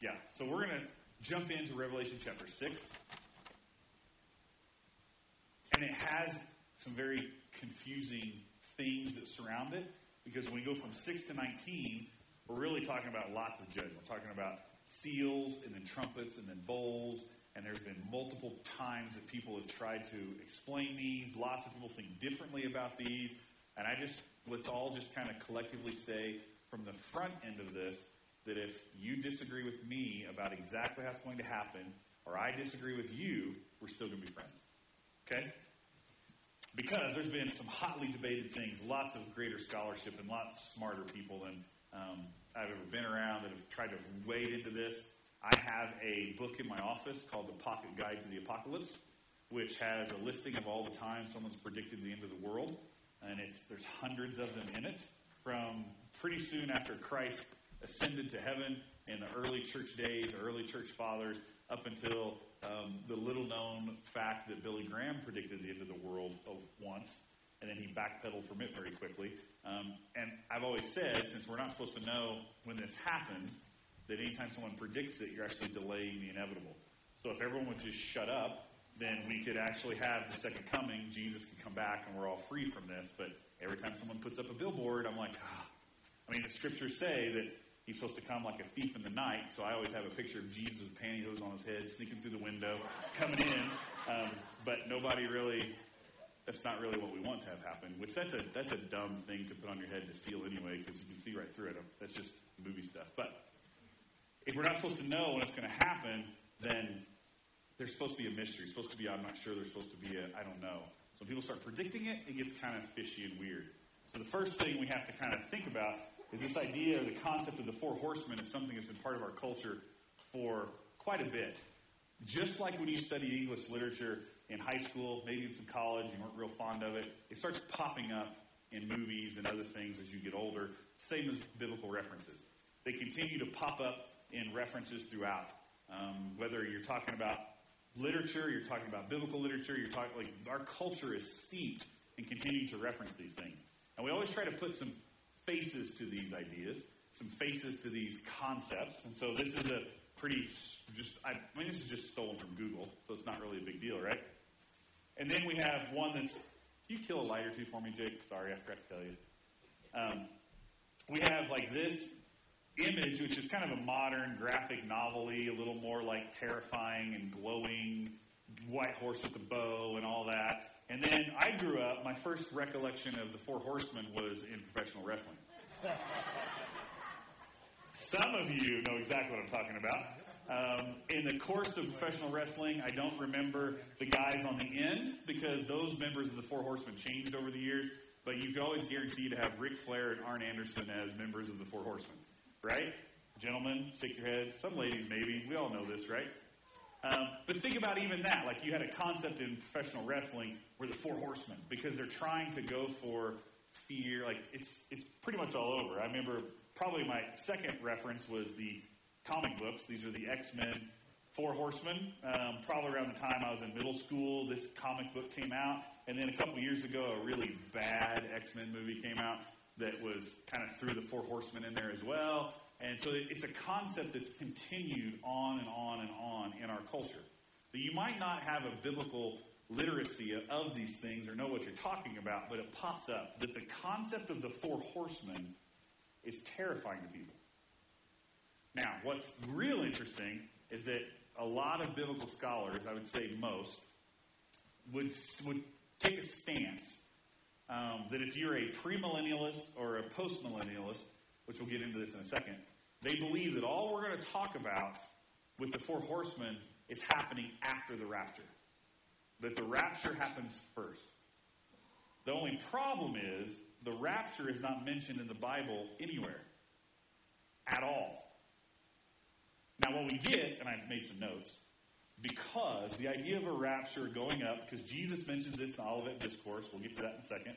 Yeah. So we're going to jump into Revelation chapter 6. And it has some very confusing things that surround it because when we go from 6 to 19, we're really talking about lots of judgment. We're talking about seals and then trumpets and then bowls. And there's been multiple times that people have tried to explain these. Lots of people think differently about these. And I just, let's all just kind of collectively say from the front end of this that if you disagree with me about exactly how it's going to happen, or I disagree with you, we're still going to be friends. Okay? Because there's been some hotly debated things, lots of greater scholarship, and lots of smarter people than um, I've ever been around that have tried to wade into this. I have a book in my office called The Pocket Guide to the Apocalypse, which has a listing of all the times someone's predicted the end of the world, and it's there's hundreds of them in it from pretty soon after Christ ascended to heaven in the early church days, early church fathers, up until um, the little known fact that Billy Graham predicted the end of the world once, and then he backpedaled from it very quickly. Um, and I've always said, since we're not supposed to know when this happens, that anytime someone predicts it, you're actually delaying the inevitable. So if everyone would just shut up, then we could actually have the second coming. Jesus could come back, and we're all free from this. But every time someone puts up a billboard, I'm like, ah. I mean, the scriptures say that he's supposed to come like a thief in the night. So I always have a picture of Jesus with pantyhose on his head, sneaking through the window, coming in. Um, but nobody really. That's not really what we want to have happen. Which that's a that's a dumb thing to put on your head to steal anyway, because you can see right through it. That's just movie stuff. But if we're not supposed to know when it's going to happen, then there's supposed to be a mystery. It's supposed to be I'm not sure. There's supposed to be a I don't know. So when people start predicting it, it gets kind of fishy and weird. So the first thing we have to kind of think about is this idea, or the concept of the four horsemen is something that's been part of our culture for quite a bit. Just like when you studied English literature in high school, maybe in some college, you weren't real fond of it, it starts popping up in movies and other things as you get older, same as biblical references. They continue to pop up in references throughout. Um, whether you're talking about literature, you're talking about biblical literature, you're talking like our culture is steeped in continuing to reference these things. And we always try to put some faces to these ideas, some faces to these concepts. And so this is a pretty just, I, I mean, this is just stolen from Google, so it's not really a big deal, right? And then we have one that's, you kill a light or two for me, Jake? Sorry, I forgot to tell you. Um, we have like this image, which is kind of a modern graphic novelty, a little more like terrifying and glowing, white horse with a bow and all that. And then I grew up, my first recollection of the Four Horsemen was in professional wrestling. Some of you know exactly what I'm talking about. Um, in the course of professional wrestling, I don't remember the guys on the end because those members of the Four Horsemen changed over the years. But you can always guarantee to have Ric Flair and Arn Anderson as members of the Four Horsemen, right? Gentlemen, shake your heads. Some ladies, maybe. We all know this, right? Um, but think about even that. Like you had a concept in professional wrestling where the four horsemen, because they're trying to go for fear. Like it's it's pretty much all over. I remember probably my second reference was the comic books. These are the X Men Four Horsemen. Um, probably around the time I was in middle school, this comic book came out, and then a couple years ago, a really bad X Men movie came out that was kind of threw the Four Horsemen in there as well. And so it's a concept that's continued on and on and on in our culture. But you might not have a biblical literacy of these things or know what you're talking about, but it pops up that the concept of the four horsemen is terrifying to people. Now, what's real interesting is that a lot of biblical scholars, I would say most, would, would take a stance um, that if you're a premillennialist or a postmillennialist, which we'll get into this in a second, they believe that all we're going to talk about with the four horsemen is happening after the rapture. That the rapture happens first. The only problem is the rapture is not mentioned in the Bible anywhere at all. Now, what we get, and I made some notes, because the idea of a rapture going up, because Jesus mentions this in Olivet Discourse, we'll get to that in a second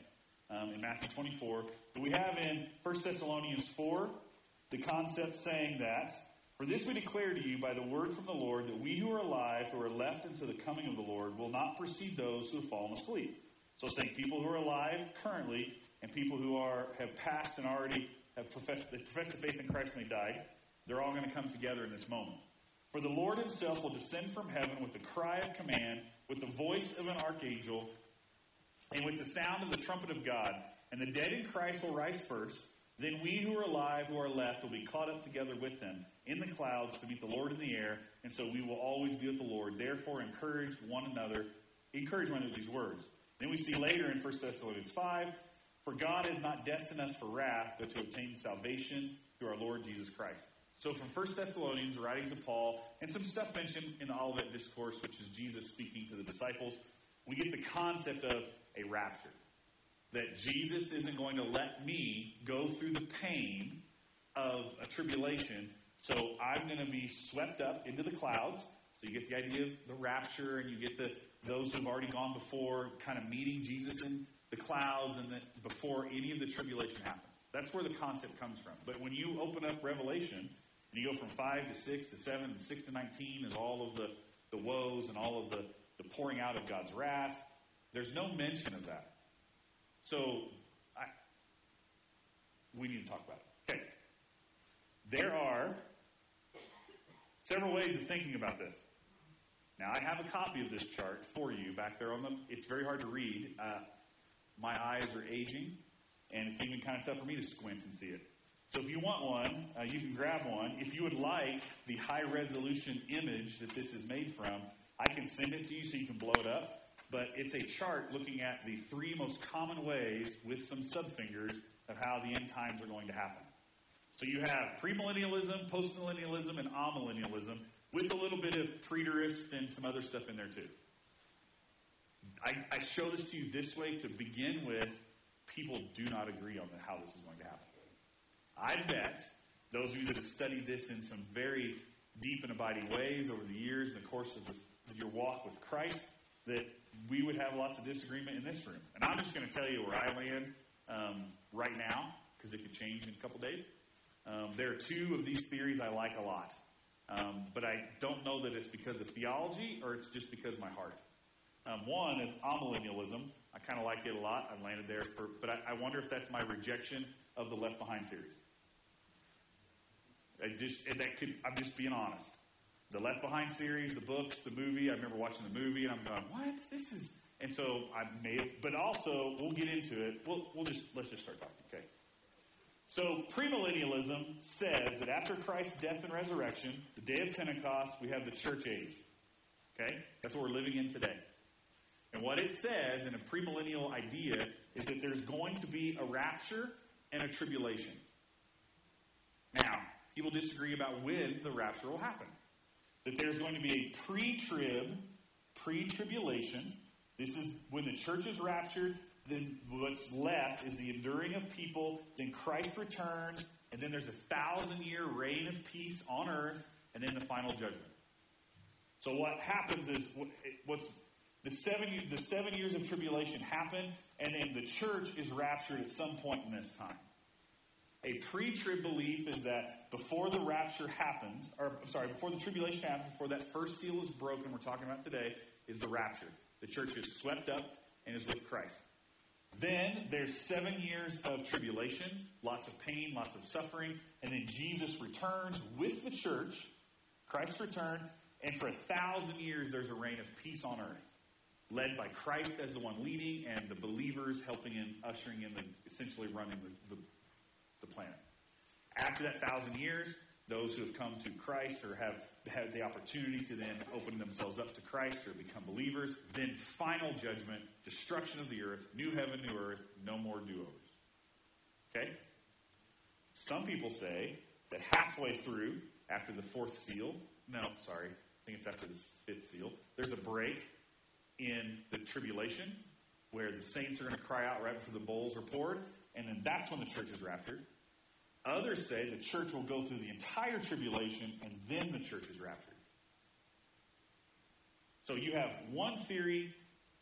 um, in Matthew 24. But we have in 1 Thessalonians 4 the concept saying that, For this we declare to you by the word from the Lord that we who are alive, who are left until the coming of the Lord, will not precede those who have fallen asleep. So saying people who are alive currently and people who are have passed and already have professed, they professed the faith in Christ and they died. They're all going to come together in this moment. For the Lord himself will descend from heaven with a cry of command, with the voice of an archangel, and with the sound of the trumpet of God. And the dead in Christ will rise first. Then we who are alive, who are left, will be caught up together with them in the clouds to meet the Lord in the air, and so we will always be with the Lord. Therefore, encourage one another. Encourage one another with these words. Then we see later in 1 Thessalonians 5, For God has not destined us for wrath, but to obtain salvation through our Lord Jesus Christ. So from 1 Thessalonians, writings of Paul, and some stuff mentioned in the Olivet Discourse, which is Jesus speaking to the disciples, we get the concept of a rapture. That Jesus isn't going to let me go through the pain of a tribulation, so I'm going to be swept up into the clouds. So you get the idea of the rapture, and you get the those who've already gone before, kind of meeting Jesus in the clouds, and that before any of the tribulation happens. That's where the concept comes from. But when you open up Revelation, and you go from 5 to 6 to 7 and 6 to 19 is all of the, the woes and all of the, the pouring out of God's wrath. There's no mention of that. So I, we need to talk about it. Okay. There are several ways of thinking about this. Now, I have a copy of this chart for you back there on the. It's very hard to read. Uh, my eyes are aging, and it's even kind of tough for me to squint and see it. So if you want one, uh, you can grab one. If you would like the high resolution image that this is made from, I can send it to you so you can blow it up. But it's a chart looking at the three most common ways with some subfingers of how the end times are going to happen. So you have premillennialism, postmillennialism, and amillennialism with a little bit of preterist and some other stuff in there too. I, I show this to you this way to begin with. People do not agree on how this is going to happen. I bet those of you that have studied this in some very deep and abiding ways over the years in the course of, the, of your walk with Christ, that we would have lots of disagreement in this room. And I'm just going to tell you where I land um, right now, because it could change in a couple days. Um, there are two of these theories I like a lot. Um, but I don't know that it's because of theology or it's just because my heart. Um, one is amillennialism. I kind of like it a lot. I landed there, for, but I, I wonder if that's my rejection of the Left Behind series. I just that could. I'm just being honest. The Left Behind series, the books, the movie. I remember watching the movie and I'm going, "What? This is." And so I may have, but also we'll get into it. We'll we'll just let's just start talking. Okay. So premillennialism says that after Christ's death and resurrection, the day of Pentecost, we have the church age. Okay, that's what we're living in today. And what it says in a premillennial idea is that there's going to be a rapture and a tribulation. Now, people disagree about when the rapture will happen. That there's going to be a pre trib, pre tribulation. This is when the church is raptured. Then what's left is the enduring of people. Then Christ returns. And then there's a thousand year reign of peace on earth. And then the final judgment. So what happens is what's the seven, the seven years of tribulation happen, and then the church is raptured at some point in this time. A pre-trib belief is that before the rapture happens, or I'm sorry, before the tribulation happens, before that first seal is broken, we're talking about today, is the rapture. The church is swept up and is with Christ. Then there's seven years of tribulation, lots of pain, lots of suffering, and then Jesus returns with the church, Christ's return, and for a thousand years there's a reign of peace on earth, led by Christ as the one leading and the believers helping in, ushering in, the, essentially running the, the the planet. After that thousand years, those who have come to Christ or have had the opportunity to then open themselves up to Christ or become believers, then final judgment, destruction of the earth, new heaven, new earth, no more do-overs. Okay? Some people say that halfway through, after the fourth seal, no, sorry, I think it's after the fifth seal, there's a break in the tribulation where the saints are going to cry out right before the bowls are poured, and then that's when the church is raptured. Others say the church will go through the entire tribulation and then the church is raptured. So you have one theory,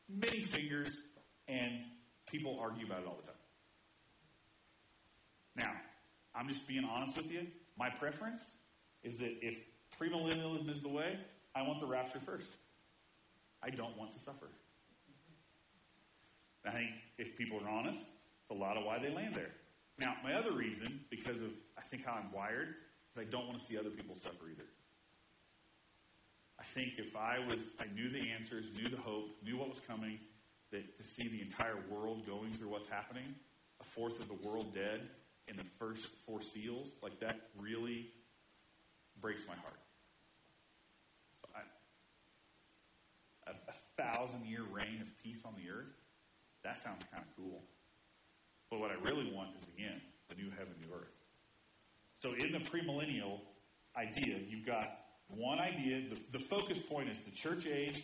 many fingers, and people argue about it all the time. Now, I'm just being honest with you. My preference is that if premillennialism is the way, I want the rapture first. I don't want to suffer. I think if people are honest, a lot of why they land there. Now, my other reason, because of I think how I'm wired, because I don't want to see other people suffer either. I think if I was, I knew the answers, knew the hope, knew what was coming, that to see the entire world going through what's happening, a fourth of the world dead in the first four seals, like that really breaks my heart. I, a, a thousand year reign of peace on the earth, that sounds kind of cool. But what I really want is, again, the new heaven, new earth. So in the premillennial idea, you've got one idea. The, the focus point is the church age.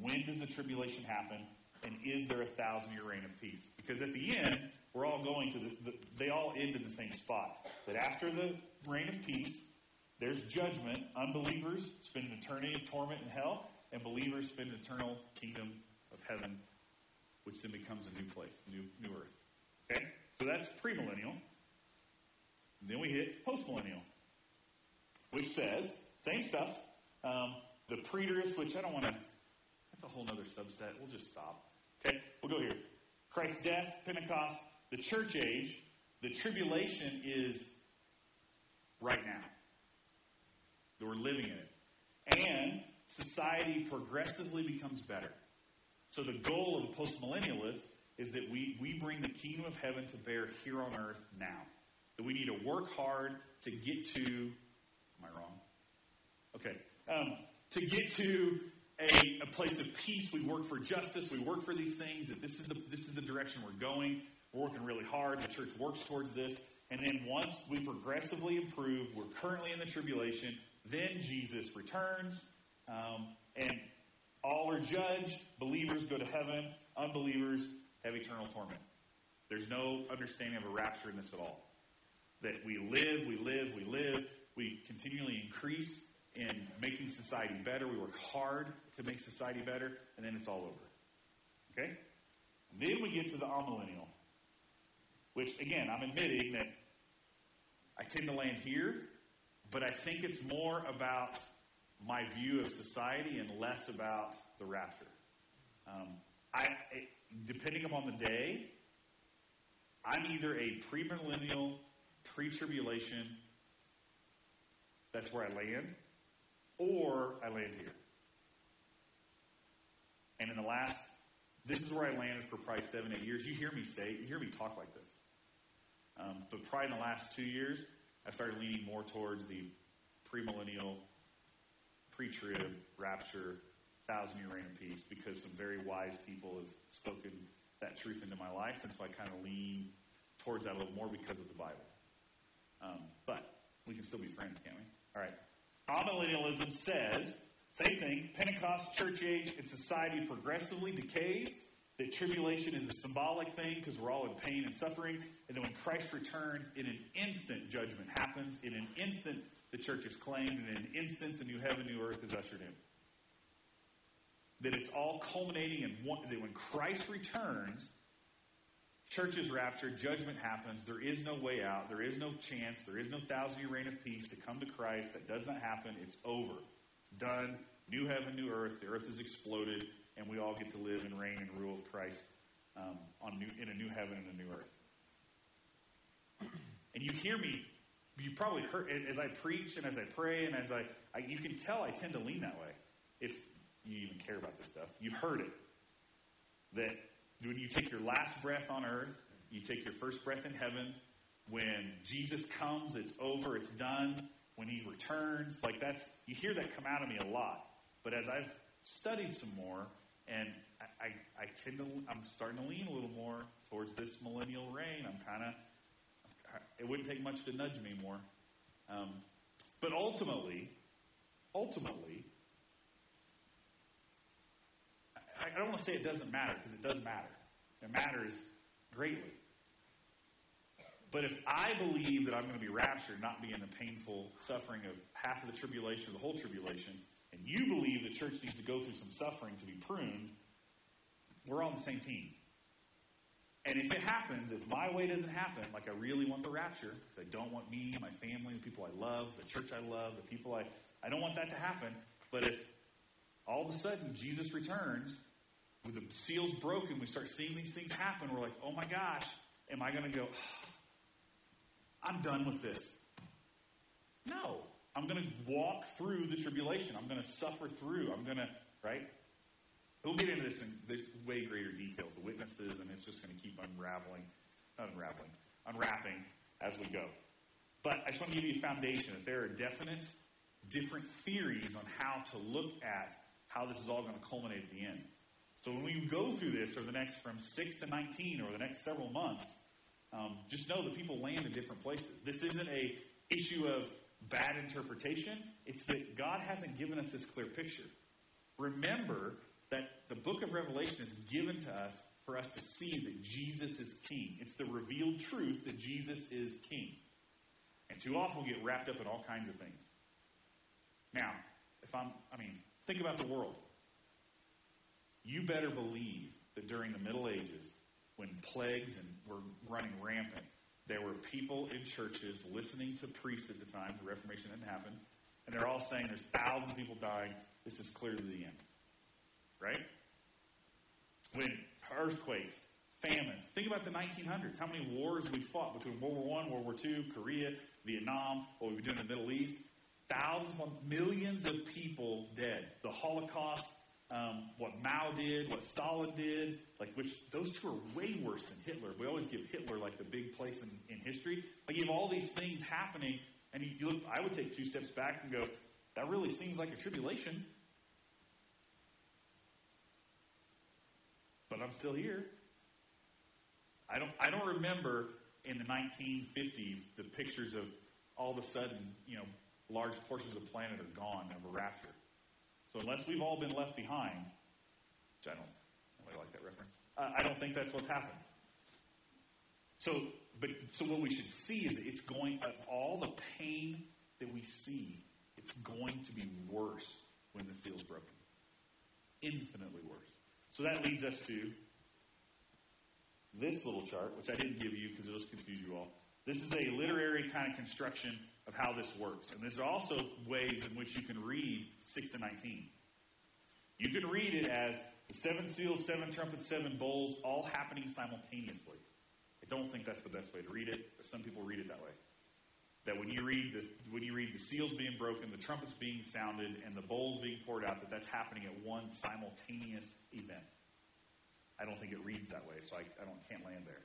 When does the tribulation happen? And is there a thousand year reign of peace? Because at the end, we're all going to the, the, they all end in the same spot. That after the reign of peace, there's judgment. Unbelievers spend an eternity of torment in hell, and believers spend an eternal kingdom of heaven, which then becomes a new place, new new earth. Okay, so that's premillennial. Then we hit postmillennial, which says same stuff. Um, the preterist, which I don't want to. That's a whole other subset. We'll just stop. Okay, we'll go here. Christ's death, Pentecost, the church age, the tribulation is right now. We're living in it. And society progressively becomes better. So the goal of the postmillennialist is that we, we bring the kingdom of heaven to bear here on earth now. That we need to work hard to get to, am I wrong? Okay. Um, to get to a, a place of peace, we work for justice, we work for these things, that this is the, this is the direction we're going. We're working really hard. The church works towards this. And then once we progressively improve, we're currently in the tribulation, then Jesus returns, um, and all are judged. Believers go to heaven, unbelievers have eternal torment. There's no understanding of a rapture in this at all. That we live, we live, we live, we continually increase in making society better. We work hard to make society better, and then it's all over. Okay? Then we get to the amillennial, which, again, I'm admitting that I tend to land here, but I think it's more about my view of society and less about the rapture. Um, I, depending upon the day, I'm either a premillennial, pre-tribulation. That's where I land, or I land here. And in the last, this is where I landed for probably seven, eight years. You hear me say, you hear me talk like this. Um, but probably in the last two years, I started leaning more towards the premillennial, pre-trib, rapture, thousand of peace because some very wise people have spoken that truth into my life, and so I kind of lean towards that a little more because of the Bible. Um, but we can still be friends, can't we? All right. Amillennialism says, same thing, Pentecost, church age, and society progressively decays, that tribulation is a symbolic thing because we're all in pain and suffering, and then when Christ returns, in an instant judgment happens, in an instant the church is claimed, and in an instant the new heaven, new earth is ushered in. That it's all culminating in one, that when Christ returns, church is raptured, judgment happens, there is no way out, there is no chance, there is no thousand year reign of peace to come to Christ. That does not happen. It's over. It's done. New heaven, new earth. The earth is exploded, and we all get to live and reign and rule with Christ um, on new, in a new heaven and a new earth. And you hear me, you probably heard, as I preach and as I pray and as I, I you can tell I tend to lean that way. If you even care about this stuff, you've heard it. That when you take your last breath on earth, you take your first breath in heaven, when Jesus comes, it's over, it's done. When he returns, like that's, you hear that come out of me a lot. But as I've studied some more, and I, I, I tend to, I'm starting to lean a little more towards this millennial reign. I'm kind of, it wouldn't take much to nudge me more. Um, but ultimately, ultimately, I, don't want to say it doesn't matter because it does matter. It matters greatly. But if I believe that I'm going to be raptured, not be in the painful suffering of half of the tribulation or the whole tribulation, and you believe the church needs to go through some suffering to be pruned, we're on the same team. And if it happens, if my way doesn't happen, like I really want the rapture, because I don't want me, my family, the people I love, the church I love, the people I, I don't want that to happen. But if all of a sudden Jesus returns, with the seals broken, we start seeing these things happen, we're like, oh my gosh, am I going to go, I'm done with this. No. I'm going to walk through the tribulation. I'm going to suffer through. I'm going to, right? We'll get into this in this way greater detail, the witnesses, and it's just going to keep unraveling, unraveling, unwrapping as we go. But I just want to give you a foundation that there are definite, different theories on how to look at how this is all going to culminate at the end. So when we go through this or the next from 6 to 19 or the next several months, um, just know that people land in different places. This isn't a issue of bad interpretation. It's that God hasn't given us this clear picture. Remember that the book of Revelation is given to us for us to see that Jesus is king. It's the revealed truth that Jesus is king. And too often we get wrapped up in all kinds of things. Now, if I'm, I mean, think about the world. You better believe that during the Middle Ages, when plagues and were running rampant, there were people in churches listening to priests at the time. The Reformation didn't happen, and they're all saying there's thousands of people dying. This is clearly the end, right? When earthquakes, famines. Think about the 1900s. How many wars we fought between World War One, World War Two, Korea, Vietnam, what we were doing in the Middle East. Thousands, of, millions of people dead. The Holocaust, um, what Mao did, what Stalin did, like which those two are way worse than Hitler. We always give Hitler like the big place in, in history. Like you have all these things happening, and you, you look. I would take two steps back and go, that really seems like a tribulation. But I'm still here. I don't. I don't remember in the 1950s the pictures of all of a sudden, you know, large portions of the planet are gone of a rapture. So unless we've all been left behind, which I don't really like that reference, uh, I don't think that's what's happened. So, but so what we should see is that it's going all the pain that we see, it's going to be worse when the seal's broken, infinitely worse. So that leads us to this little chart, which I didn't give you because it'll confuse you all. This is a literary kind of construction of how this works. And there's also ways in which you can read 6 to 19. You can read it as the seven seals, seven trumpets, seven bowls, all happening simultaneously. I don't think that's the best way to read it, but some people read it that way. That when you read the when you read the seals being broken, the trumpets being sounded, and the bowls being poured out, that that's happening at one simultaneous event. I don't think it reads that way, so I, I don't can't land there.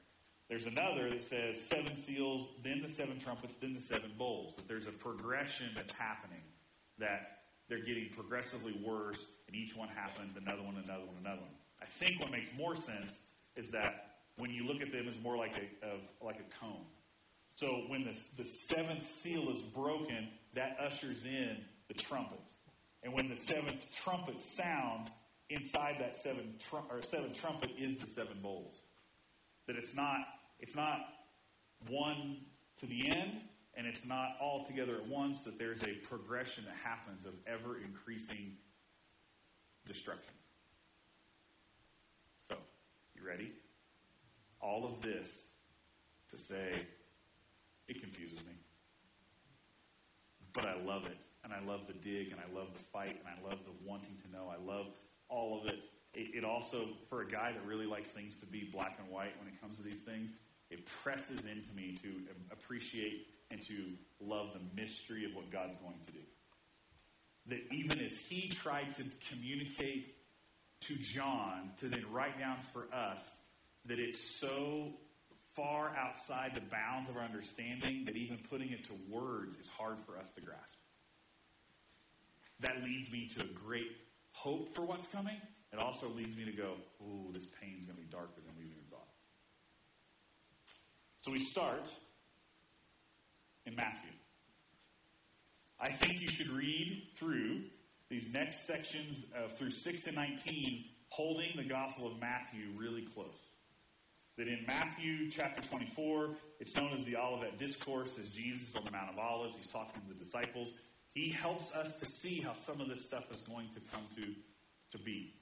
There's another that says seven seals, then the seven trumpets, then the seven bowls. That there's a progression that's happening. That they're getting progressively worse, and each one happens, another one, another one, another one. I think what makes more sense is that when you look at them, it's more like a of, like a cone. So when the, the seventh seal is broken, that ushers in the trumpets. And when the seventh trumpet sounds, inside that seven tr- or seven trumpet is the seven bowls. That it's not it's not one to the end, and it's not all together at once. That there's a progression that happens of ever increasing destruction. So, you ready? All of this to say it confuses me. But I love it. And I love the dig, and I love the fight, and I love the wanting to know. I love all of it. it. It also, for a guy that really likes things to be black and white when it comes to these things, it presses into me to appreciate and to love the mystery of what God's going to do. That even as he tried to communicate to John, to then write down for us, that it's so far outside the bounds of our understanding that even putting it to words is hard for us to grasp. That leads me to a great hope for what's coming. It also leads me to go, ooh, this pain's going to be darker than. So we start in Matthew. I think you should read through these next sections of through 6 to 19, holding the Gospel of Matthew really close. That in Matthew chapter 24, it's known as the Olivet Discourse, as Jesus on the Mount of Olives. He's talking to the disciples. He helps us to see how some of this stuff is going to come to, to be.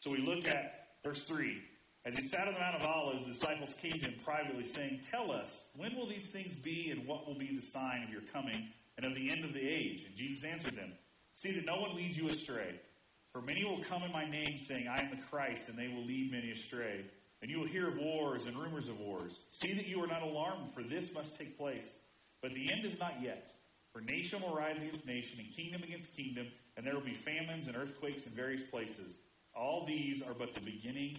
So we look at verse 3. As he sat on the Mount of Olives, the disciples came to him privately, saying, Tell us, when will these things be, and what will be the sign of your coming and of the end of the age? And Jesus answered them, See that no one leads you astray. For many will come in my name, saying, I am the Christ, and they will lead many astray. And you will hear of wars and rumors of wars. See that you are not alarmed, for this must take place. But the end is not yet. For nation will rise against nation, and kingdom against kingdom, and there will be famines and earthquakes in various places. All these are but the beginning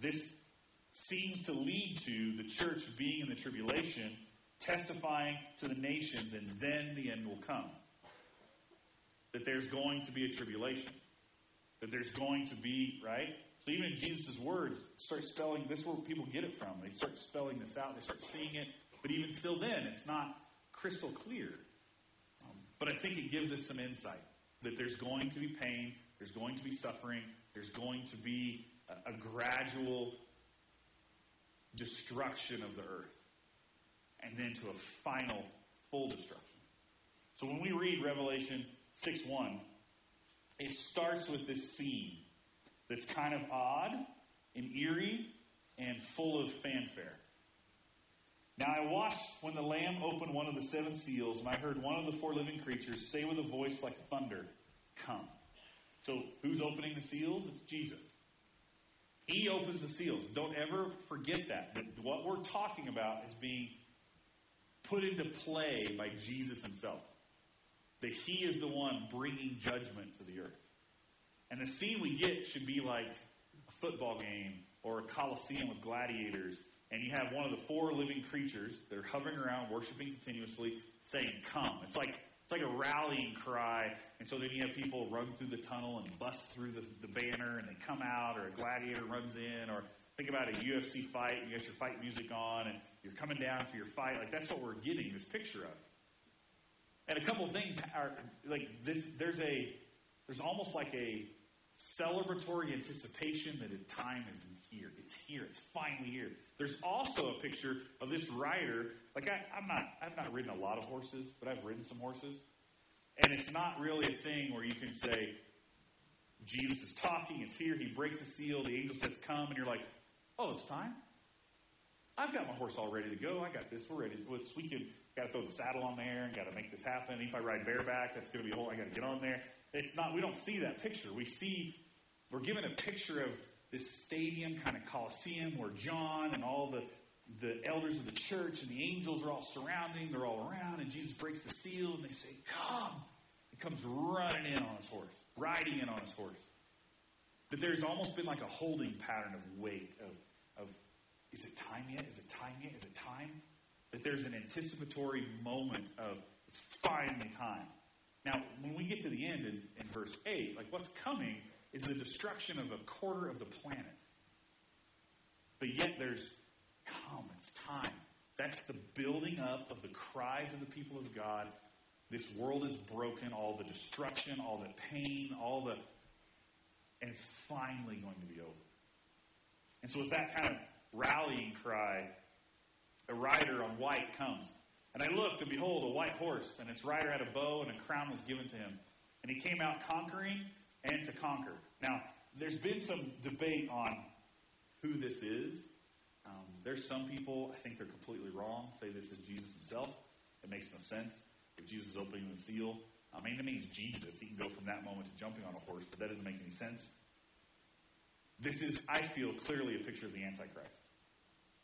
This seems to lead to the church being in the tribulation, testifying to the nations, and then the end will come. That there's going to be a tribulation that there's going to be, right? So even Jesus' words, start spelling, this is where people get it from. They start spelling this out, they start seeing it, but even still then, it's not crystal clear. Um, but I think it gives us some insight that there's going to be pain, there's going to be suffering, there's going to be a, gradual destruction of the earth, and then to a final full destruction. So when we read Revelation 6 1, it starts with this scene that's kind of odd and eerie and full of fanfare. Now I watched when the Lamb opened one of the seven seals, and I heard one of the four living creatures say with a voice like thunder, Come. So who's opening the seals? It's Jesus. He opens the seals. Don't ever forget that. That what we're talking about is being put into play by Jesus himself that he is the one bringing judgment to the earth. And the scene we get should be like a football game or a coliseum with gladiators, and you have one of the four living creatures that are hovering around, worshiping continuously, saying, "Come." It's like it's like a rallying cry, and so then you have people run through the tunnel and bust through the, the banner, and they come out, or a gladiator runs in, or think about a UFC fight. You got your fight music on, and you're coming down for your fight. Like that's what we're getting this picture of. And a couple things are like this. There's a there's almost like a celebratory anticipation that a time is here. It's here. It's finally here. There's also a picture of this rider. Like I, I'm not I've not ridden a lot of horses, but I've ridden some horses, and it's not really a thing where you can say Jesus is talking. It's here. He breaks the seal. The angel says, "Come," and you're like, "Oh, it's time." I've got my horse all ready to go. I got this. We're ready. Let's, We can got to throw the saddle on there and got to make this happen. If I ride bareback, that's going to be a whole. I got to get on there. It's not. We don't see that picture. We see we're given a picture of this stadium, kind of coliseum, where John and all the the elders of the church and the angels are all surrounding. They're all around, and Jesus breaks the seal, and they say, "Come!" He comes running in on his horse, riding in on his horse. That there's almost been like a holding pattern of wait of of is it time yet? Is it time yet? Is it time? That there's an anticipatory moment of it's finally time. Now, when we get to the end in, in verse 8, like what's coming is the destruction of a quarter of the planet. But yet there's come, it's time. That's the building up of the cries of the people of God. This world is broken, all the destruction, all the pain, all the. And it's finally going to be over. And so, with that kind of rallying cry, a rider on white comes. And I looked, and behold, a white horse, and its rider had a bow, and a crown was given to him. And he came out conquering and to conquer. Now, there's been some debate on who this is. Um, there's some people, I think they're completely wrong, say this is Jesus himself. It makes no sense. If Jesus is opening the seal, I mean, it means Jesus. He can go from that moment to jumping on a horse, but that doesn't make any sense. This is, I feel, clearly a picture of the Antichrist.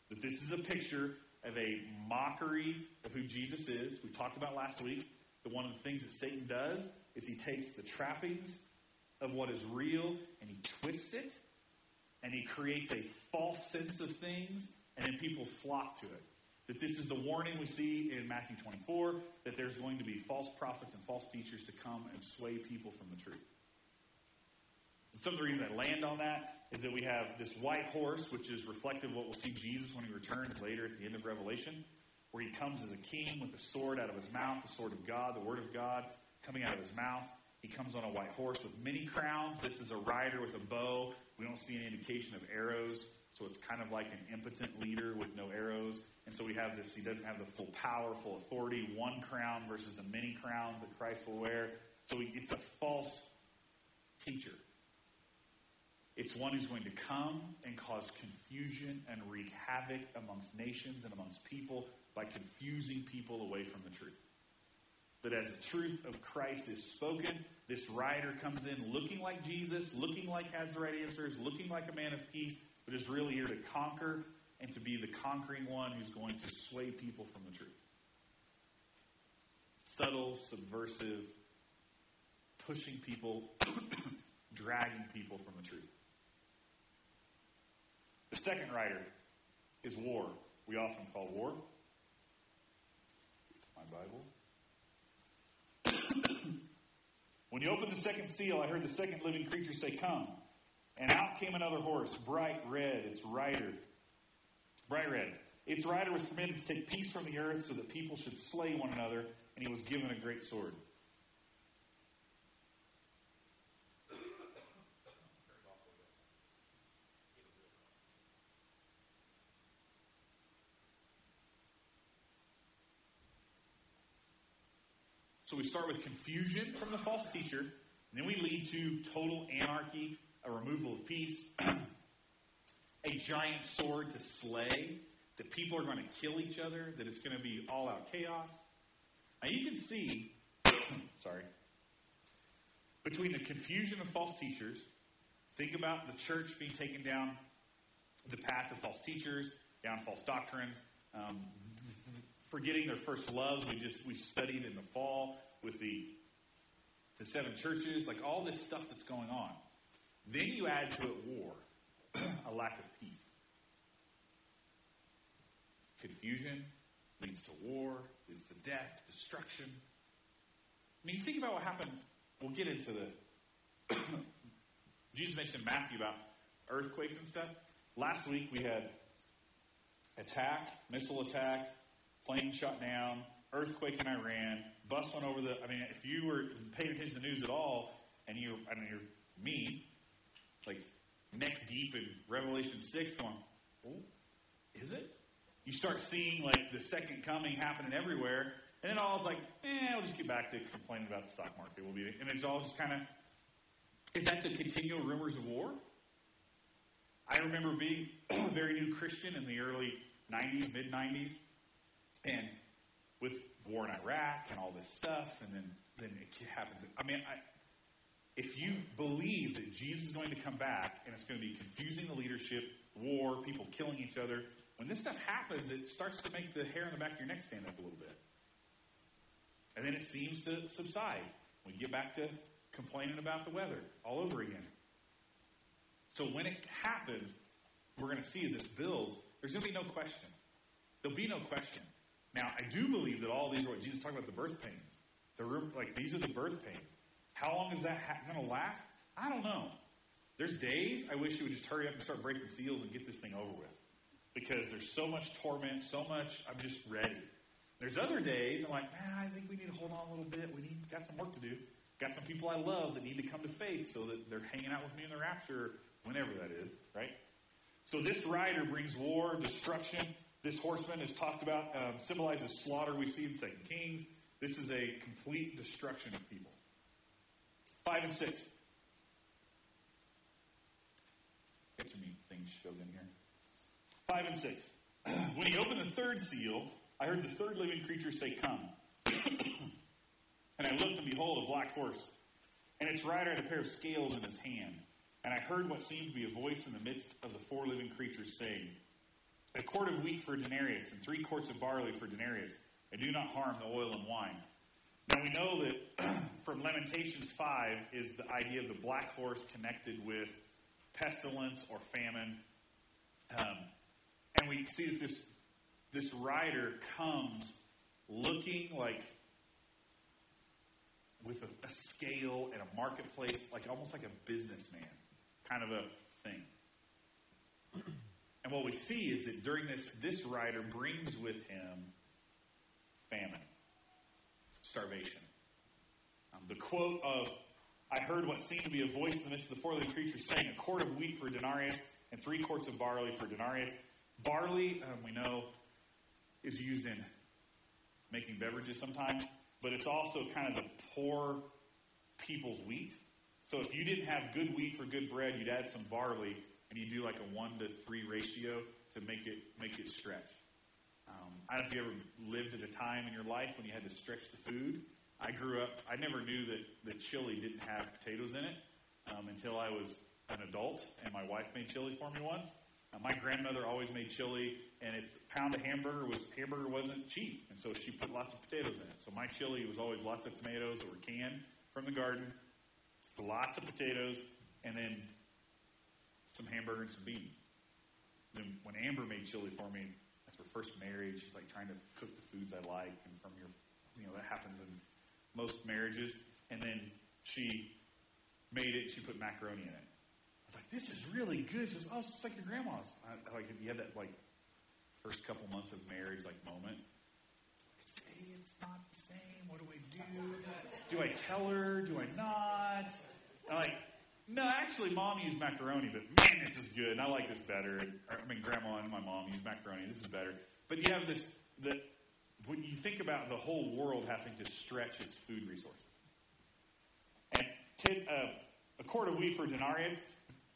That this is a picture of a mockery of who Jesus is. We talked about last week that one of the things that Satan does is he takes the trappings of what is real and he twists it and he creates a false sense of things and then people flock to it. That this is the warning we see in Matthew 24 that there's going to be false prophets and false teachers to come and sway people from the truth. And some of the reasons I land on that is that we have this white horse, which is reflective of what we'll see Jesus when he returns later at the end of Revelation, where he comes as a king with a sword out of his mouth, the sword of God, the word of God coming out of his mouth. He comes on a white horse with many crowns. This is a rider with a bow. We don't see any indication of arrows. So it's kind of like an impotent leader with no arrows. And so we have this, he doesn't have the full power, full authority, one crown versus the many crowns that Christ will wear. So it's a false teacher. It's one who's going to come and cause confusion and wreak havoc amongst nations and amongst people by confusing people away from the truth. But as the truth of Christ is spoken, this rider comes in looking like Jesus, looking like has the right answers, looking like a man of peace, but is really here to conquer and to be the conquering one who's going to sway people from the truth. Subtle, subversive, pushing people, dragging people from the truth. The second rider is war. We often call war. My Bible. When you open the second seal, I heard the second living creature say, Come. And out came another horse, bright red, its rider. Bright red. Its rider was permitted to take peace from the earth so that people should slay one another, and he was given a great sword. Start with confusion from the false teacher, and then we lead to total anarchy, a removal of peace, a giant sword to slay, that people are going to kill each other, that it's going to be all out chaos. Now you can see, sorry, between the confusion of false teachers, think about the church being taken down the path of false teachers, down false doctrines, um, forgetting their first loves. We just we studied in the fall with the the seven churches, like all this stuff that's going on. Then you add to it war, a lack of peace. Confusion leads to war, leads to death, destruction. I mean, you think about what happened. We'll get into the. Jesus mentioned Matthew about earthquakes and stuff. Last week we had attack, missile attack, plane shot down, earthquake in Iran, bus over the. I mean, if you were paying attention to the news at all, and you, I mean, you're me, like neck deep in Revelation six, going, oh, is it? You start seeing like the second coming happening everywhere, and then all is like, eh, we'll just get back to complaining about the stock market. We'll be, and it's all just kind of. Is that the continual rumors of war? I remember being a very new Christian in the early 90s, mid 90s, and with war in Iraq and all this stuff, and then then it happens. I mean, I, if you believe that Jesus is going to come back and it's going to be confusing the leadership, war, people killing each other, when this stuff happens, it starts to make the hair on the back of your neck stand up a little bit, and then it seems to subside. We get back to complaining about the weather all over again. So when it happens, we're going to see as this builds, there's going to be no question. There'll be no question. Now, I do believe that all these what Jesus talked about the birth pains. The like these are the birth pains. How long is that ha- going to last? I don't know. There's days I wish you would just hurry up and start breaking seals and get this thing over with, because there's so much torment, so much. I'm just ready. There's other days I'm like, man, I think we need to hold on a little bit. We need got some work to do. Got some people I love that need to come to faith so that they're hanging out with me in the rapture, whenever that is, right? So this rider brings war, destruction, this horseman is talked about, um, symbolizes slaughter we see in Second Kings. This is a complete destruction of people. Five and six. Get to me things showed in here. Five and six. when he opened the third seal, I heard the third living creature say, Come. and I looked, and behold, a black horse. And its rider had a pair of scales in his hand. And I heard what seemed to be a voice in the midst of the four living creatures saying, a quart of wheat for a denarius, and three quarts of barley for a denarius, and do not harm the oil and wine. Now we know that from Lamentations 5 is the idea of the black horse connected with pestilence or famine. Um, and we see that this, this rider comes looking like with a, a scale and a marketplace, like almost like a businessman kind of a thing. And what we see is that during this, this rider brings with him famine, starvation. Um, the quote of, I heard what seemed to be a voice in the midst of the four living creatures saying, a quart of wheat for a denarius, and three quarts of barley for a denarius. Barley, um, we know, is used in making beverages sometimes, but it's also kind of the poor people's wheat. So if you didn't have good wheat for good bread, you'd add some barley and you do like a one to three ratio to make it make it stretch. Um, I don't know if you ever lived at a time in your life when you had to stretch the food. I grew up. I never knew that that chili didn't have potatoes in it um, until I was an adult, and my wife made chili for me once. Uh, my grandmother always made chili, and a pound of hamburger was hamburger wasn't cheap, and so she put lots of potatoes in it. So my chili was always lots of tomatoes that were canned from the garden, lots of potatoes, and then some hamburger and some beans. Then when Amber made chili for me, that's her first marriage. She's like trying to cook the foods I like, and from your, you know, that happens in most marriages. And then she made it. She put macaroni in it. I was like, "This is really good." She goes, "Oh, it's like your grandma's." I, like if you had that like first couple months of marriage like moment. Say it's not the same. What do I do? Do I tell her? Do I not? I'm like, no, actually, mom used macaroni, but man, this is good. And I like this better. I mean, grandma and my mom used macaroni. This is better. But you have this that when you think about the whole world having to stretch its food resources, and ten, uh, a quart of wheat for denarius,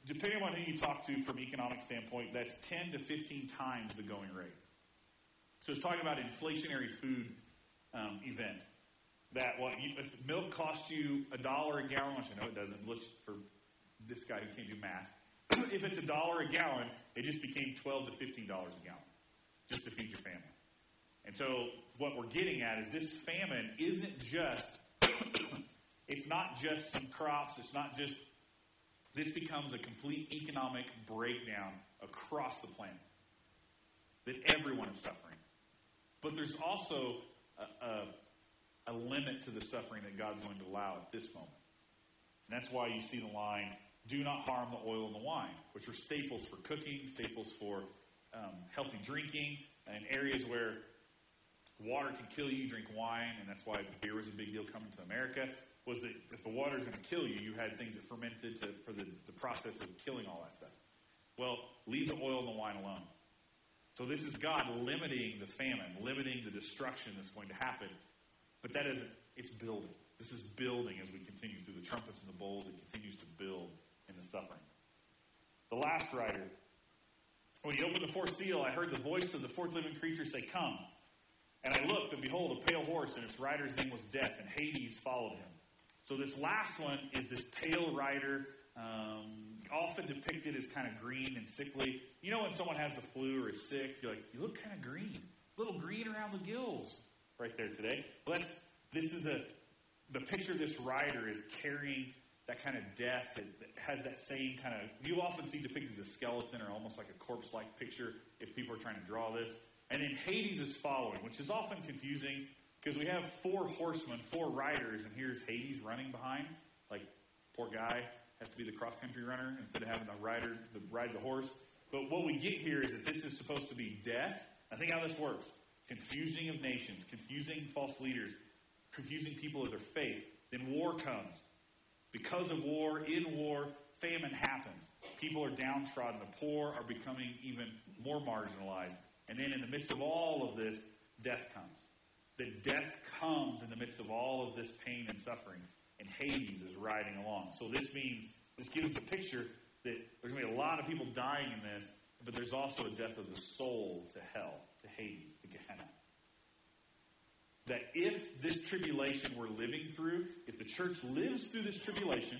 depending on who you talk to from an economic standpoint, that's 10 to 15 times the going rate. So it's talking about inflationary food um, event. That what you, if milk costs you a dollar a gallon, which I know it doesn't. Let's for this guy who can't do math. if it's a dollar a gallon, it just became twelve to fifteen dollars a gallon, just to feed your family. And so what we're getting at is this famine isn't just. it's not just some crops. It's not just. This becomes a complete economic breakdown across the planet. That everyone is suffering. But there's also a, a a limit to the suffering that God's going to allow at this moment. And that's why you see the line, do not harm the oil and the wine, which are staples for cooking, staples for um, healthy drinking, and areas where water can kill you, drink wine, and that's why beer was a big deal coming to America, was that if the water is going to kill you, you had things that fermented to, for the, the process of killing all that stuff. Well, leave the oil and the wine alone. So this is God limiting the famine, limiting the destruction that's going to happen but that isn't, it's building. This is building as we continue through the trumpets and the bowls. It continues to build suffering. The last rider. When he opened the fourth seal, I heard the voice of the fourth living creature say, Come. And I looked, and behold, a pale horse, and its rider's name was Death, and Hades followed him. So this last one is this pale rider, um, often depicted as kind of green and sickly. You know when someone has the flu or is sick, you're like, you look kind of green. A little green around the gills right there today. Well, that's, this is a, the picture of this rider is carrying that kind of death that, has that same kind of, you often see depicted as a skeleton or almost like a corpse-like picture if people are trying to draw this. And then Hades is following, which is often confusing because we have four horsemen, four riders, and here's Hades running behind. Like, poor guy has to be the cross-country runner instead of having the rider the, ride the horse. But what we get here is that this is supposed to be death. I think how this works confusing of nations, confusing false leaders, confusing people of their faith. Then war comes. Because of war, in war, famine happens. People are downtrodden. The poor are becoming even more marginalized. And then in the midst of all of this, death comes. That death comes in the midst of all of this pain and suffering. And Hades is riding along. So this means, this gives a picture that there's going to be a lot of people dying in this, but there's also a death of the soul to hell, to Hades that if this tribulation we're living through, if the church lives through this tribulation,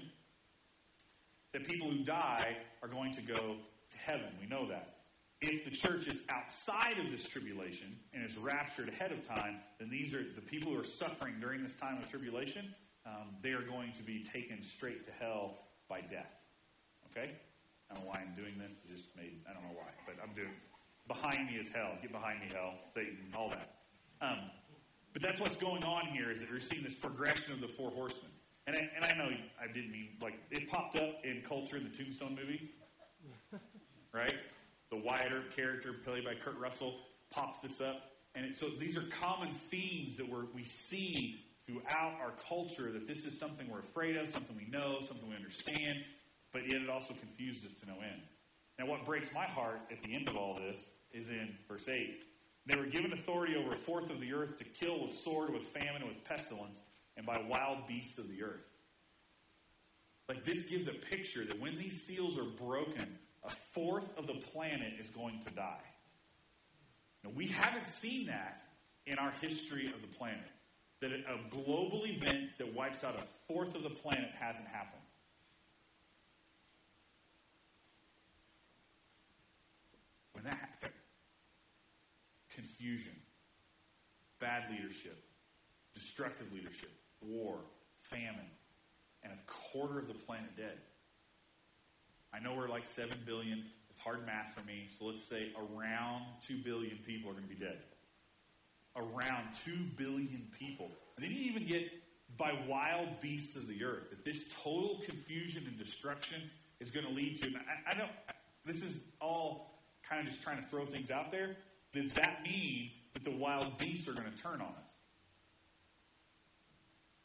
that people who die are going to go to heaven. We know that. If the church is outside of this tribulation and is raptured ahead of time, then these are the people who are suffering during this time of tribulation. Um, they are going to be taken straight to hell by death. Okay? I don't know why I'm doing this. Just made, I don't know why, but I'm doing Behind me is hell. Get behind me, hell. Satan, all that. Um, but that's what's going on here is that we're seeing this progression of the four horsemen. And I, and I know I didn't mean, like, it popped up in culture in the Tombstone movie, right? The Wyatt Earp character played by Kurt Russell pops this up. And it, so these are common themes that we're, we see throughout our culture that this is something we're afraid of, something we know, something we understand, but yet it also confuses us to no end. Now, what breaks my heart at the end of all this is in verse 8. They were given authority over a fourth of the earth to kill with sword, with famine, with pestilence, and by wild beasts of the earth. Like this gives a picture that when these seals are broken, a fourth of the planet is going to die. Now, we haven't seen that in our history of the planet. That a global event that wipes out a fourth of the planet hasn't happened. When that happened, confusion, bad leadership, destructive leadership, war, famine, and a quarter of the planet dead. I know we're like 7 billion. It's hard math for me. So let's say around 2 billion people are going to be dead. Around 2 billion people. And then you even get by wild beasts of the earth. That this total confusion and destruction is going to lead to. I, I don't. This is all kind of just trying to throw things out there. Does that mean that the wild beasts are going to turn on us?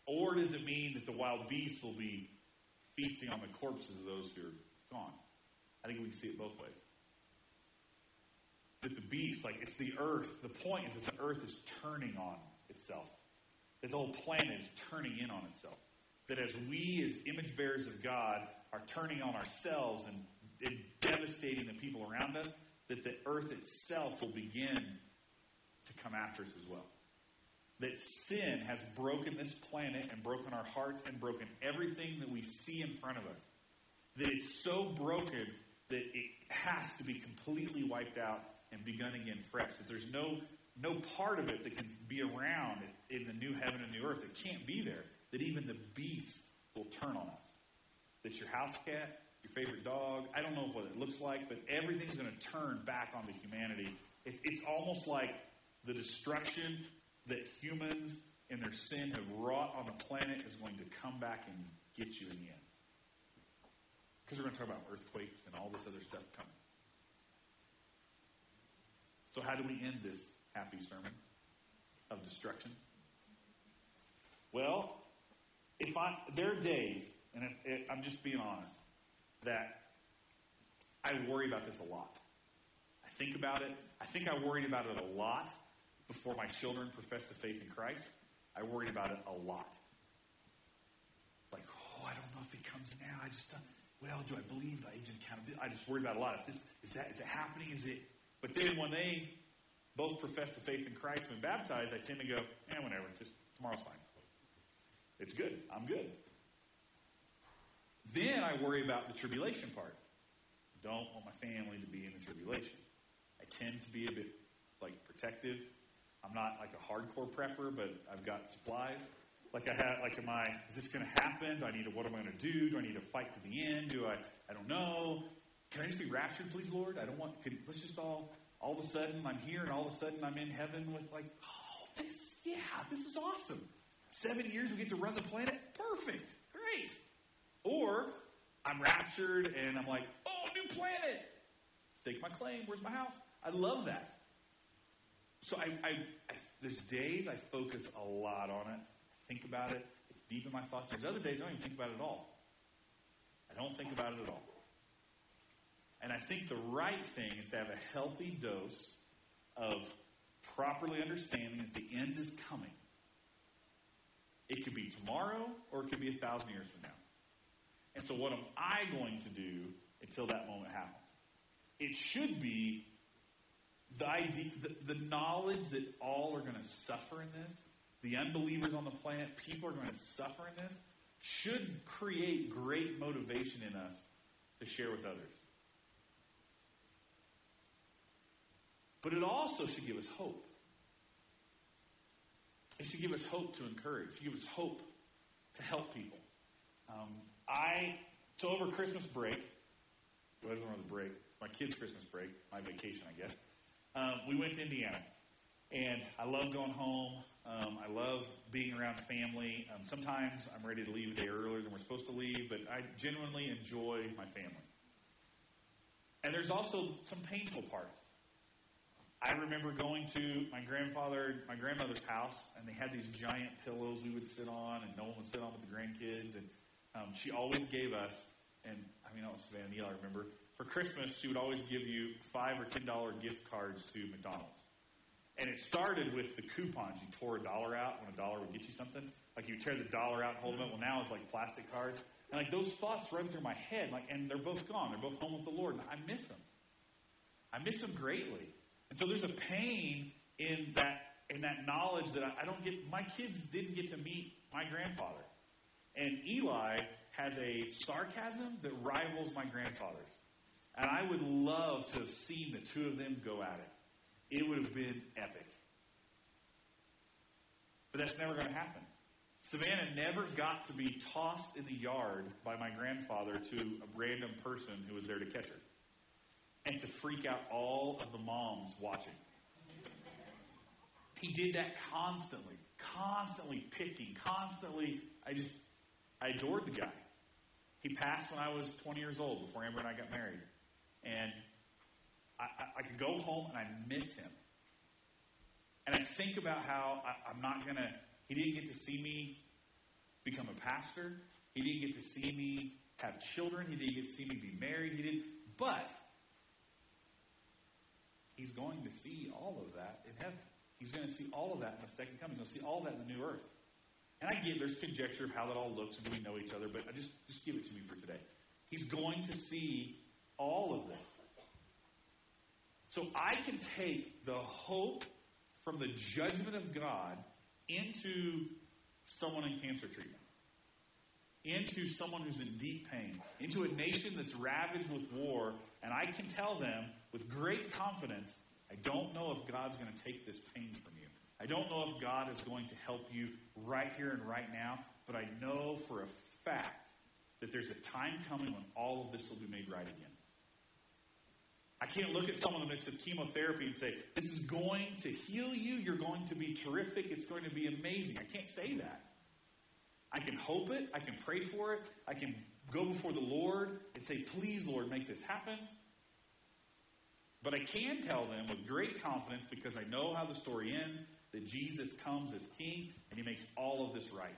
Or does it mean that the wild beasts will be feasting on the corpses of those who are gone? I think we can see it both ways. That the beast, like it's the earth, the point is that the earth is turning on itself. That the whole planet is turning in on itself. That as we, as image bearers of God, are turning on ourselves and, and devastating the people around us, that the earth itself will begin to come after us as well that sin has broken this planet and broken our hearts and broken everything that we see in front of us. That it's so broken that it has to be completely wiped out and begun again fresh. That there's no no part of it that can be around in the new heaven and new earth. It can't be there. That even the beast will turn on us. That your house cat, your favorite dog, I don't know what it looks like, but everything's going to turn back onto humanity. It's, it's almost like the destruction that humans and their sin have wrought on the planet is going to come back and get you in the end. Because we're going to talk about earthquakes and all this other stuff coming. So, how do we end this happy sermon of destruction? Well, if I there are days, and if, if, I'm just being honest, that I worry about this a lot. I think about it. I think I worried about it a lot before my children professed the faith in Christ, I worried about it a lot. Like, oh, I don't know if he comes now. I just, don't, well, do I believe the age of accountability? I just worried about a lot. If this, is that, is it happening? Is it? But then when they both profess the faith in Christ and baptized, I tend to go, eh, whatever. Just tomorrow's fine. It's good. I'm good. Then I worry about the tribulation part. Don't want my family to be in the tribulation. I tend to be a bit like protective I'm not like a hardcore prepper, but I've got supplies. Like I have, like, am I? Is this going to happen? Do I need to? What am I going to do? Do I need to fight to the end? Do I? I don't know. Can I just be raptured, please, Lord? I don't want. Can, let's just all. All of a sudden, I'm here, and all of a sudden, I'm in heaven with like, oh, this, yeah, this is awesome. Seven years, we get to run the planet. Perfect, great. Or I'm raptured, and I'm like, oh, new planet. Stake my claim. Where's my house? I love that. So I, I, I, there's days I focus a lot on it, think about it. It's deep in my thoughts. There's other days I don't even think about it at all. I don't think about it at all. And I think the right thing is to have a healthy dose of properly understanding that the end is coming. It could be tomorrow or it could be a thousand years from now. And so, what am I going to do until that moment happens? It should be the idea, the, the knowledge that all are going to suffer in this, the unbelievers on the planet, people are going to suffer in this, should create great motivation in us to share with others. But it also should give us hope. It should give us hope to encourage. It should give us hope to help people. Um, I so over Christmas break, don't know the break, my kids' Christmas break, my vacation, I guess um, we went to Indiana. And I love going home. Um, I love being around family. Um, sometimes I'm ready to leave a day earlier than we're supposed to leave, but I genuinely enjoy my family. And there's also some painful parts. I remember going to my grandfather, my grandmother's house, and they had these giant pillows we would sit on, and no one would sit on with the grandkids. And um, she always gave us and I mean, I was Savannah Neal, I remember. For Christmas, she would always give you five or ten dollar gift cards to McDonald's. And it started with the coupons. You tore a dollar out when a dollar would get you something. Like you tear the dollar out and hold them up. Well, now it's like plastic cards. And like those thoughts run through my head. Like, and they're both gone. They're both home with the Lord. And I miss them. I miss them greatly. And so there's a pain in that in that knowledge that I, I don't get. My kids didn't get to meet my grandfather. And Eli has a sarcasm that rivals my grandfather's. And I would love to have seen the two of them go at it. It would have been epic. But that's never going to happen. Savannah never got to be tossed in the yard by my grandfather to a random person who was there to catch her and to freak out all of the moms watching. He did that constantly, constantly picking, constantly. I just, I adored the guy. He passed when I was 20 years old before Amber and I got married. And I, I, I could go home and I miss him. And I think about how I, I'm not going to, he didn't get to see me become a pastor. He didn't get to see me have children. He didn't get to see me be married. He didn't, but he's going to see all of that in heaven. He's going to see all of that in the second coming. He'll see all of that in the new earth. And I get there's conjecture of how that all looks and do we know each other, but I just, just give it to me for today. He's going to see all of them. So I can take the hope from the judgment of God into someone in cancer treatment, into someone who's in deep pain, into a nation that's ravaged with war, and I can tell them with great confidence, I don't know if God's going to take this pain from you. I don't know if God is going to help you right here and right now, but I know for a fact that there's a time coming when all of this will be made right again. I can't look at someone in the midst of chemotherapy and say, This is going to heal you. You're going to be terrific. It's going to be amazing. I can't say that. I can hope it. I can pray for it. I can go before the Lord and say, Please, Lord, make this happen. But I can tell them with great confidence because I know how the story ends that Jesus comes as king and he makes all of this right.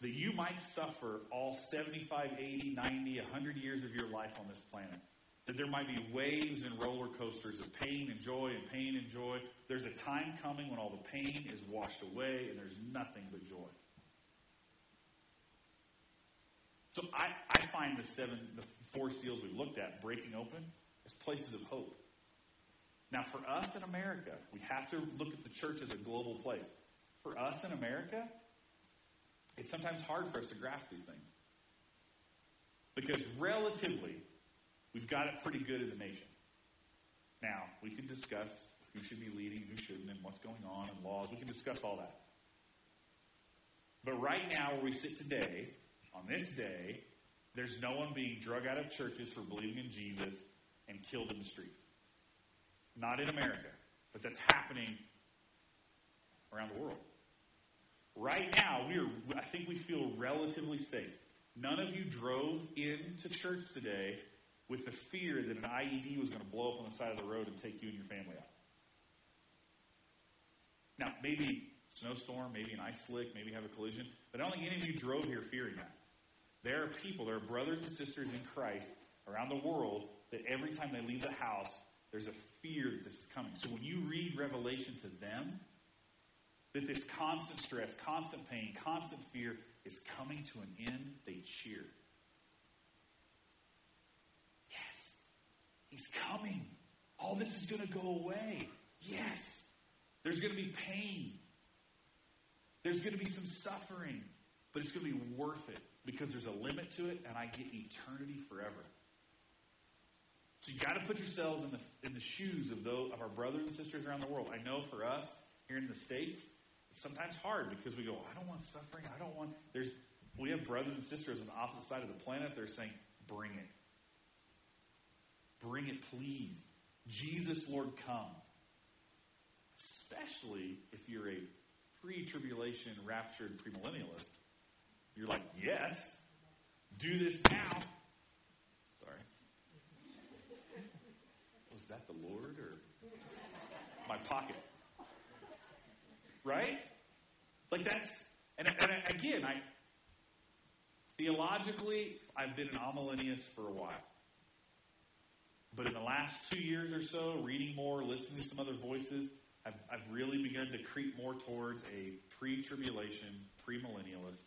That you might suffer all 75, 80, 90, 100 years of your life on this planet. That there might be waves and roller coasters of pain and joy and pain and joy. There's a time coming when all the pain is washed away and there's nothing but joy. So I, I find the seven, the four seals we've looked at breaking open as places of hope. Now, for us in America, we have to look at the church as a global place. For us in America, it's sometimes hard for us to grasp these things. Because relatively, we've got it pretty good as a nation. Now, we can discuss who should be leading, who shouldn't, and what's going on, and laws. We can discuss all that. But right now, where we sit today, on this day, there's no one being drug out of churches for believing in Jesus and killed in the streets. Not in America, but that's happening around the world. Right now, we are, I think we feel relatively safe. None of you drove into church today with the fear that an IED was going to blow up on the side of the road and take you and your family out. Now, maybe snowstorm, maybe an ice slick, maybe have a collision, but I don't think any of you drove here fearing that. There are people, there are brothers and sisters in Christ around the world that every time they leave the house, there's a fear that this is coming. So when you read Revelation to them, that this constant stress, constant pain, constant fear is coming to an end, they cheer. Yes, he's coming. All this is going to go away. Yes, there's going to be pain. There's going to be some suffering, but it's going to be worth it because there's a limit to it, and I get eternity forever. So you got to put yourselves in the in the shoes of those of our brothers and sisters around the world. I know for us here in the states, it's sometimes hard because we go, I don't want suffering. I don't want. There's we have brothers and sisters on the opposite side of the planet. They're saying, bring it, bring it, please. Jesus, Lord, come. Especially if you're a pre-tribulation, raptured premillennialist, you're like, yes, do this now. That the Lord or my pocket? Right? Like that's, and, and again, I, Theologically, I've been an amillennialist for a while. But in the last two years or so, reading more, listening to some other voices, I've, I've really begun to creep more towards a pre tribulation, premillennialist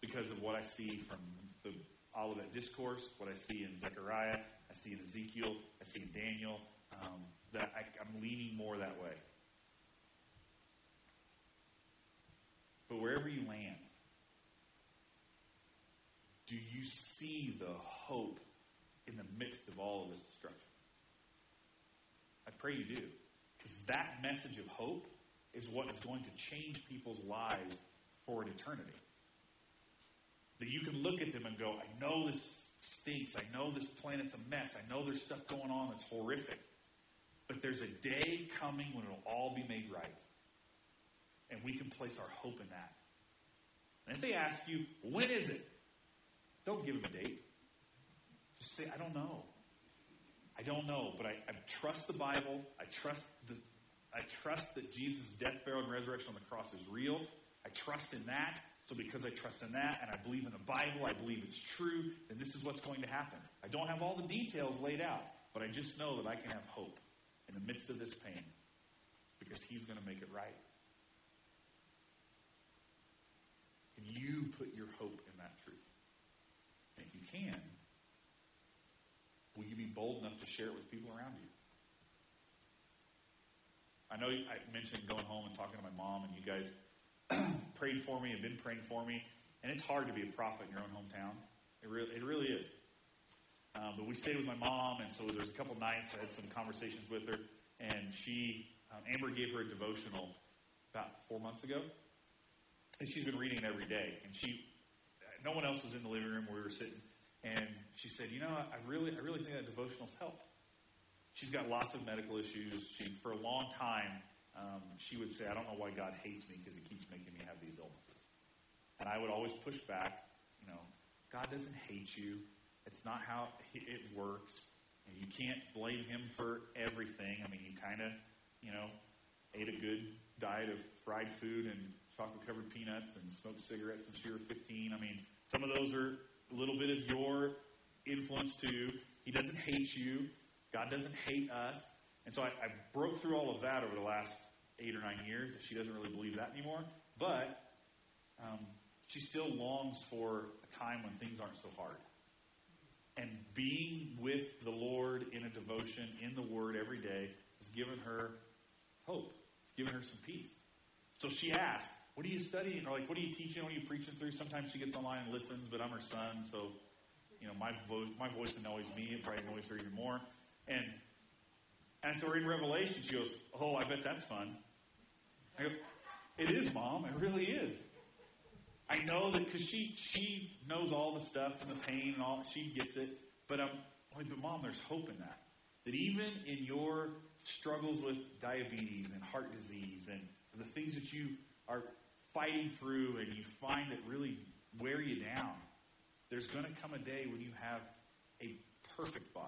because of what I see from the Olivet Discourse, what I see in Zechariah, I see in Ezekiel, I see in Daniel, um, that I, I'm leaning more that way. But wherever you land, do you see the hope in the midst of all of this destruction? I pray you do. Because that message of hope is what is going to change people's lives for an eternity. That you can look at them and go, I know this stinks. I know this planet's a mess. I know there's stuff going on that's horrific. But there's a day coming when it'll all be made right. And we can place our hope in that. And if they ask you, when is it? Don't give them a date. Just say, I don't know. I don't know, but I, I trust the Bible. I trust the, I trust that Jesus' death, burial, and resurrection on the cross is real. I trust in that. So because I trust in that and I believe in the Bible, I believe it's true, then this is what's going to happen. I don't have all the details laid out, but I just know that I can have hope in the midst of this pain because he's going to make it right. Can you put your hope in that truth? And if you can, will you be bold enough to share it with people around you? I know I mentioned going home and talking to my mom, and you guys prayed for me and been praying for me. And it's hard to be a prophet in your own hometown. It really, it really is. Um, but we stayed with my mom, and so there was a couple nights. I had some conversations with her, and she, um, Amber, gave her a devotional about four months ago, and she's been reading it every day. And she, no one else was in the living room where we were sitting, and she said, "You know, I really, I really think that devotional's helped." She's got lots of medical issues. She, for a long time, um, she would say, "I don't know why God hates me because He keeps making me have these illnesses." And I would always push back. You know, God doesn't hate you. It's not how it works. And you can't blame Him for everything. I mean, you kind of, you know, ate a good diet of fried food and chocolate covered peanuts and smoked cigarettes since you were 15. I mean, some of those are a little bit of your influence too. He doesn't hate you. God doesn't hate us. And so I, I broke through all of that over the last eight or nine years. She doesn't really believe that anymore. But um, she still longs for a time when things aren't so hard. And being with the Lord in a devotion, in the Word every day, has given her hope. It's given her some peace. So she asked, What are you studying? Or like, what are you teaching? What are you preaching through? Sometimes she gets online and listens, but I'm her son, so you know, my voice my voice annoys me, it probably annoys her even more. And and so we're in Revelation, she goes, Oh, I bet that's fun. I go, It is, Mom, it really is. I know that because she she knows all the stuff and the pain and all, she gets it. But I'm like, but Mom, there's hope in that. That even in your struggles with diabetes and heart disease and the things that you are fighting through and you find that really wear you down, there's going to come a day when you have a perfect body.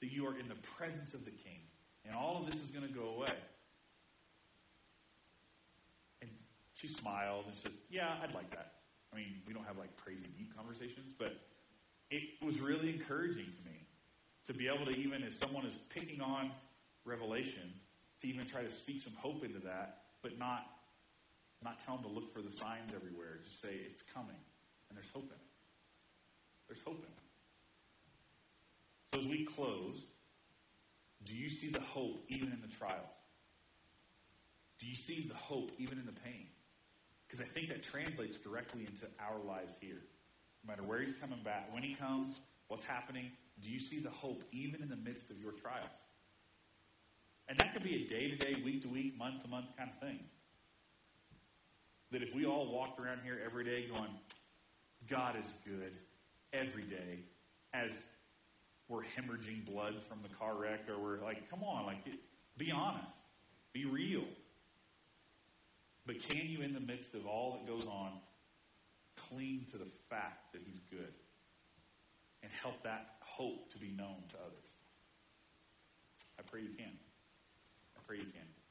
That you are in the presence of the King. And all of this is going to go away. And she smiled and says, Yeah, I'd like that. I mean, we don't have like crazy deep conversations, but it was really encouraging to me to be able to even as someone is picking on Revelation, to even try to speak some hope into that, but not not tell them to look for the signs everywhere. Just say it's coming, and there's hope in it. There's hope in it. So as we close, do you see the hope even in the trials? Do you see the hope even in the pain? Because I think that translates directly into our lives here. No matter where he's coming back, when he comes, what's happening, do you see the hope even in the midst of your trials? And that could be a day to day, week to week, month to month kind of thing. That if we all walked around here every day going, God is good every day, as we're hemorrhaging blood from the car wreck, or we're like, come on, like, be honest, be real. But can you, in the midst of all that goes on, cling to the fact that He's good and help that hope to be known to others? I pray you can. I pray you can.